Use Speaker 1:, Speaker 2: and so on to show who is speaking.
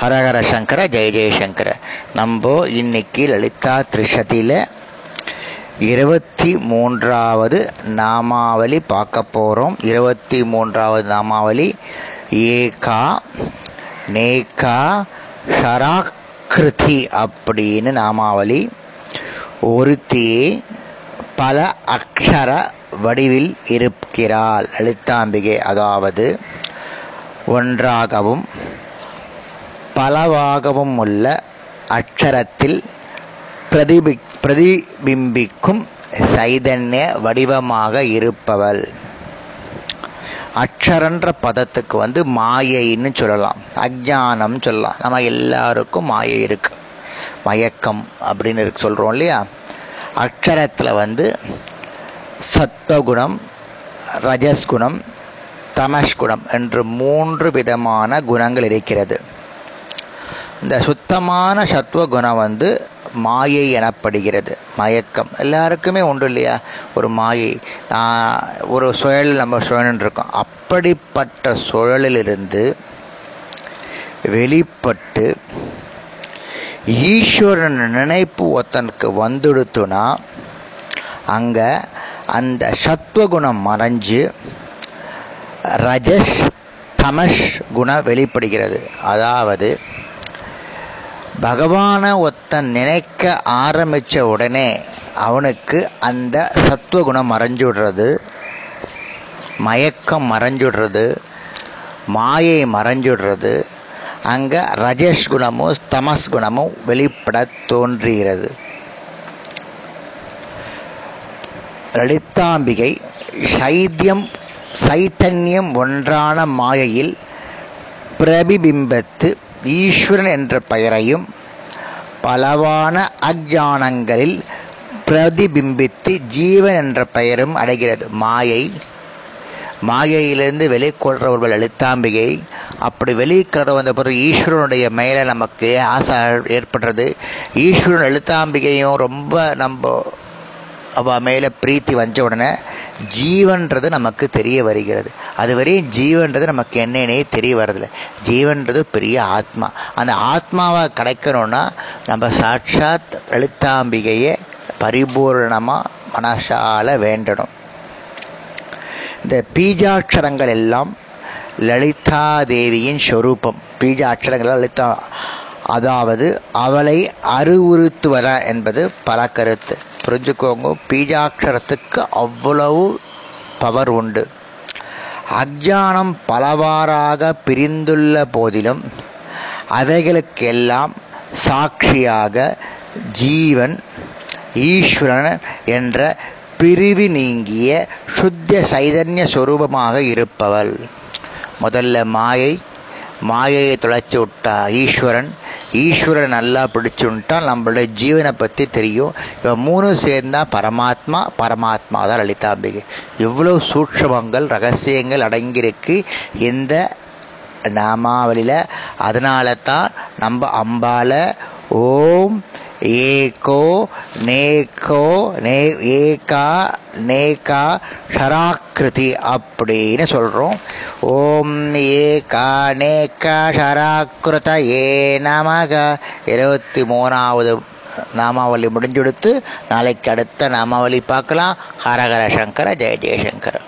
Speaker 1: ஹரஹர சங்கர ஜெய ஜெயசங்கர நம்ம இன்னைக்கு லலிதா திரிஷதியில் இருபத்தி மூன்றாவது நாமாவளி பார்க்க போகிறோம் இருபத்தி மூன்றாவது நாமாவளி ஏகா நேகா ஷராக்கிருதி அப்படின்னு நாமாவளி. ஒருத்தியே பல அக்ஷர வடிவில் இருக்கிறாள். லலிதாம்பிகை அதாவது ஒன்றாகவும் பலவாகவும் உள்ள அக்ஷரத்தில் பிரதிபி பிரதிபிம்பிக்கும் சைதன்ய வடிவமாக இருப்பவள். அக்ஷரன்ற பதத்துக்கு வந்து மாயைன்னு சொல்லலாம். அஜானம் சொல்லலாம். நம்ம எல்லாருக்கும் மாயை இருக்கு. மயக்கம் அப்படின்னு இருக்கு சொல்றோம் இல்லையா? அக்ஷரத்தில் வந்து சத்வகுணம் ரஜஸ்குணம் தமஷ்குணம் என்று மூன்று விதமான குணங்கள் இருக்கிறது. இந்த சுத்தமான சத்துவ குணம் வந்து மாயை எனப்படுகிறது. மயக்கம். எல்லாருக்குமே உண்டு இல்லையா? ஒரு மாயை. ஒரு சுழல் நம்ம சுழல் இருக்கோம். அப்படிப்பட்ட சுழலிலிருந்து வெளிப்பட்டு ஈஸ்வரன் நினைப்பு ஒருத்தனுக்கு வந்துடுத்துனா அங்கே அந்த சத்துவகுணம் மறைஞ்சு ரஜஸ் தமஷ் குணம் வெளிப்படுகிறது. அதாவது பகவானை ஒத்தன் நினைக்க ஆரம்பிச்ச உடனே அவனுக்கு அந்த சத்துவகுணம் மறைஞ்சுடுறது மயக்கம் மறைஞ்சுடுறது மாயை மறைஞ்சுடுறது அங்கே ரஜேஷ் குணமும் தமஸ் குணமும் வெளிப்பட தோன்றுகிறது. லலிதாம்பிகை சைத்தியம் சைத்தன்யம் ஒன்றான மாயையில் பிரபிபிம்பத்து ஈஸ்வரன் என்ற பெயரையும் பலவான அஜானங்களில் பிரதிபிம்பித்து ஜீவன் என்ற பெயரும் அடைகிறது. மாயை. மாயையிலிருந்து வெளிக்கொள்றவர்கள் எழுத்தாம்பிகை. அப்படி வெளிக்கொள்ள வந்த பிறகு ஈஸ்வரனுடைய மேலே நமக்கு ஆசை ஏற்படுறது ஈஸ்வரன் எழுத்தாம்பிகையும் ரொம்ப நம்ம அவள் மேலே பிரீத்தி வந்த உடனே ஜீவன்றது நமக்கு தெரிய வருகிறது. அது வரையும் ஜீவன்றது நமக்கு என்னென்னே தெரிய வர்றதில்ல. ஜீவன்றது பெரிய ஆத்மா. அந்த ஆத்மாவை கிடைக்கணும்னா நம்ம சாட்சாத் லலிதாம்பிகையை பரிபூர்ணமாக மனசால வேண்டணும். இந்த பீஜாட்சரங்கள் எல்லாம் லலிதா தேவியின் ஸ்வரூபம் அக்ஷரங்கள் லலிதா அதாவது அவளை அறிவுறுத்துவர என்பது பல கருத்து. புரிஞ்சுக்கோங்க பீஜாட்சரத்துக்கு அவ்வளவு பவர் உண்டு. அஜானம் பலவாறாக பிரிந்துள்ள போதிலும் அவைகளுக்கெல்லாம் சாட்சியாக ஜீவன் ஈஸ்வரன் என்ற பிரிவி நீங்கிய சுத்த சைதன்ய சொரூபமாக இருப்பவள். முதல்ல மாயை மாயையை தொலைச்சி விட்டா ஈஸ்வரன். ஈஸ்வரன் நல்லா பிடிச்சுட்டா நம்மளுடைய ஜீவனை பற்றி தெரியும். இவன் மூணும் சேர்ந்தா பரமாத்மா பரமாத்மா தான் லலிதாம்பிகை. இவ்வளோ சூட்சமங்கள் ரகசியங்கள் அடங்கியிருக்கு. இந்த நாமாவளியில். அதனால தான் நம்ம அம்பால ஓம் ஏகோ நேகோ நே ஏகா நேகா ஷராக்கிருதி அப்படின்னு சொல்கிறோம் ஓம் ஏகா நேகா ஷராக்கிருத ஏ நமக. இருபத்தி மூணாவது நாமாவளி முடிஞ்செடுத்து நாளைக்கு அடுத்த நாமாவளி பார்க்கலாம். ஹரஹர சங்கர ஜெய ஜெயசங்கர.